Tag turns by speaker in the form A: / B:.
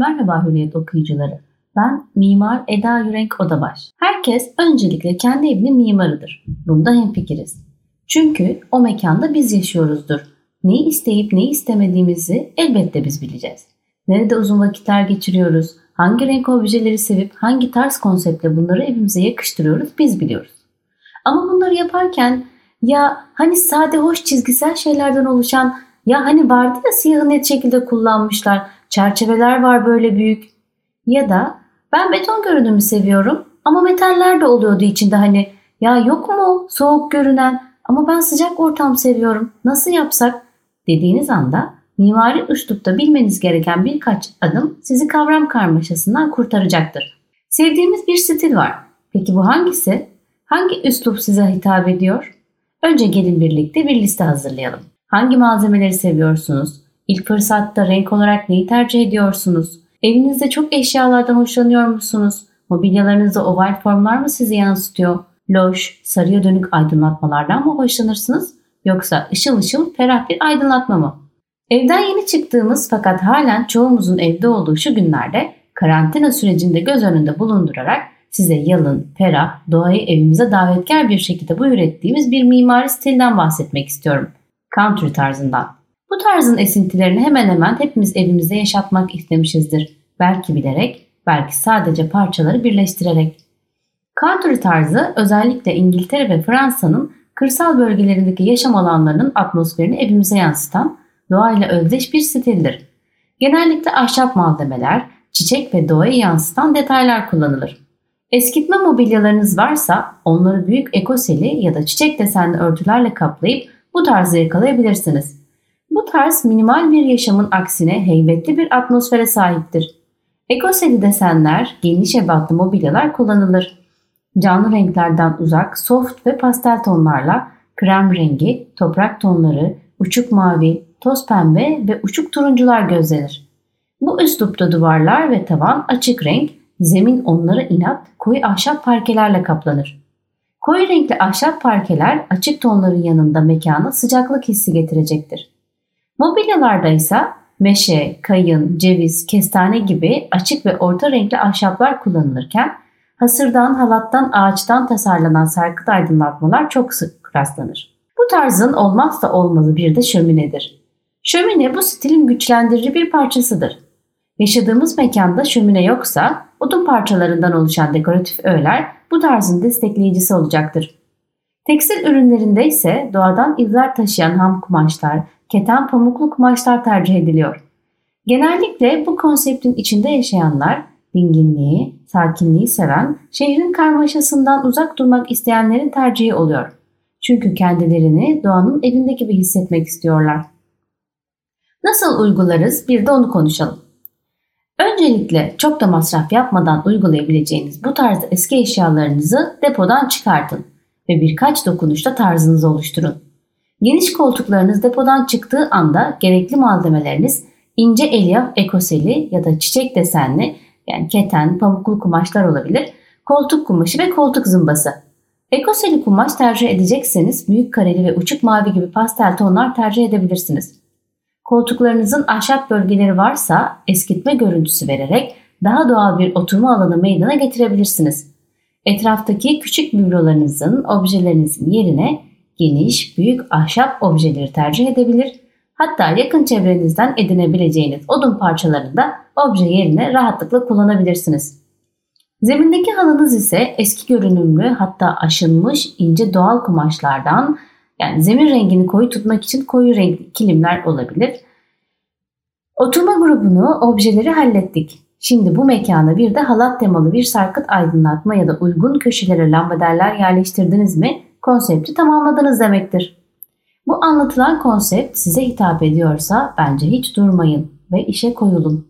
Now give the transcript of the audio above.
A: Merhaba Hürriyet okuyucuları. Ben Mimar Eda Yürenk Odabaş. Herkes öncelikle kendi evinin mimarıdır. Bunda hemfikiriz. Çünkü o mekanda biz yaşıyoruzdur. Neyi isteyip neyi istemediğimizi elbette biz bileceğiz. Nerede uzun vakitler geçiriyoruz, hangi renk objeleri sevip hangi tarz konseptle bunları evimize yakıştırıyoruz biz biliyoruz. Ama bunları yaparken ya hani sade hoş çizgisel şeylerden oluşan ya hani vardı ya siyahı net şekilde kullanmışlar çerçeveler var böyle büyük ya da ben beton görünümü seviyorum ama metaller de oluyordu içinde hani ya yok mu soğuk görünen ama ben sıcak ortam seviyorum nasıl yapsak dediğiniz anda mimari üslupta bilmeniz gereken birkaç adım sizi kavram karmaşasından kurtaracaktır. Sevdiğimiz bir stil var. Peki bu hangisi? Hangi üslup size hitap ediyor? Önce gelin birlikte bir liste hazırlayalım. Hangi malzemeleri seviyorsunuz? İlk fırsatta renk olarak neyi tercih ediyorsunuz? Evinizde çok eşyalardan hoşlanıyor musunuz? Mobilyalarınızda oval formlar mı sizi yansıtıyor? Loş, sarıya dönük aydınlatmalardan mı hoşlanırsınız? Yoksa ışıl ışıl ferah bir aydınlatma mı? Evden yeni çıktığımız fakat halen çoğumuzun evde olduğu şu günlerde karantina sürecinde göz önünde bulundurarak size yalın, ferah, doğayı evimize davetkar bir şekilde bu ürettiğimiz bir mimari stilden bahsetmek istiyorum. Country tarzından. Tarzın esintilerini hemen hemen hepimiz evimizde yaşatmak istemişizdir. Belki bilerek, belki sadece parçaları birleştirerek. Country tarzı özellikle İngiltere ve Fransa'nın kırsal bölgelerindeki yaşam alanlarının atmosferini evimize yansıtan doğayla özdeş bir stildir. Genellikle ahşap malzemeler, çiçek ve doğayı yansıtan detaylar kullanılır. Eskitme mobilyalarınız varsa onları büyük ekoseli ya da çiçek desenli örtülerle kaplayıp bu tarzı yakalayabilirsiniz. Bu tarz minimal bir yaşamın aksine heybetli bir atmosfere sahiptir. Ekoseli desenler, geniş ebatlı mobilyalar kullanılır. Canlı renklerden uzak, soft ve pastel tonlarla krem rengi, toprak tonları, uçuk mavi, toz pembe ve uçuk turuncular gözlenir. Bu üslupta duvarlar ve tavan açık renk, zemin onlara inat koyu ahşap parkelerle kaplanır. Koyu renkli ahşap parkeler açık tonların yanında mekana sıcaklık hissi getirecektir. Mobilyalarda ise meşe, kayın, ceviz, kestane gibi açık ve orta renkli ahşaplar kullanılırken hasırdan, halattan, ağaçtan tasarlanan sarkıt aydınlatmalar çok sık rastlanır. Bu tarzın olmazsa olmazı bir de şöminedir. Şömine bu stilin güçlendirici bir parçasıdır. Yaşadığımız mekanda şömine yoksa odun parçalarından oluşan dekoratif öğeler bu tarzın destekleyicisi olacaktır. Tekstil ürünlerinde ise doğadan izler taşıyan ham kumaşlar, keten pamuklu kumaşlar tercih ediliyor. Genellikle bu konseptin içinde yaşayanlar dinginliği, sakinliği seven, şehrin karmaşasından uzak durmak isteyenlerin tercihi oluyor. Çünkü kendilerini doğanın evinde gibi hissetmek istiyorlar. Nasıl uygularız bir de onu konuşalım. Öncelikle çok da masraf yapmadan uygulayabileceğiniz bu tarzda eski eşyalarınızı depodan çıkartın ve birkaç dokunuşta tarzınızı oluşturun. Geniş koltuklarınız depodan çıktığı anda gerekli malzemeleriniz ince elyaf ekoseli ya da çiçek desenli yani keten, pamuklu kumaşlar olabilir, koltuk kumaşı ve koltuk zımbası. Ekoseli kumaş tercih edecekseniz büyük kareli ve uçuk mavi gibi pastel tonlar tercih edebilirsiniz. Koltuklarınızın ahşap bölgeleri varsa eskitme görüntüsü vererek daha doğal bir oturma alanı meydana getirebilirsiniz. Etraftaki küçük biblolarınızın, objelerinizin yerine geniş, büyük ahşap objeleri tercih edebilir. Hatta yakın çevrenizden edinebileceğiniz odun parçalarını da obje yerine rahatlıkla kullanabilirsiniz. Zemindeki halınız ise eski görünümlü hatta aşınmış ince doğal kumaşlardan yani zemin rengini koyu tutmak için koyu renkli kilimler olabilir. Oturma grubunu, objeleri hallettik. Şimdi bu mekana bir de halat temalı bir sarkıt aydınlatma ya da uygun köşelere lambaderler yerleştirdiniz mi konsepti tamamladınız demektir. Bu anlatılan konsept size hitap ediyorsa bence hiç durmayın ve işe koyulun.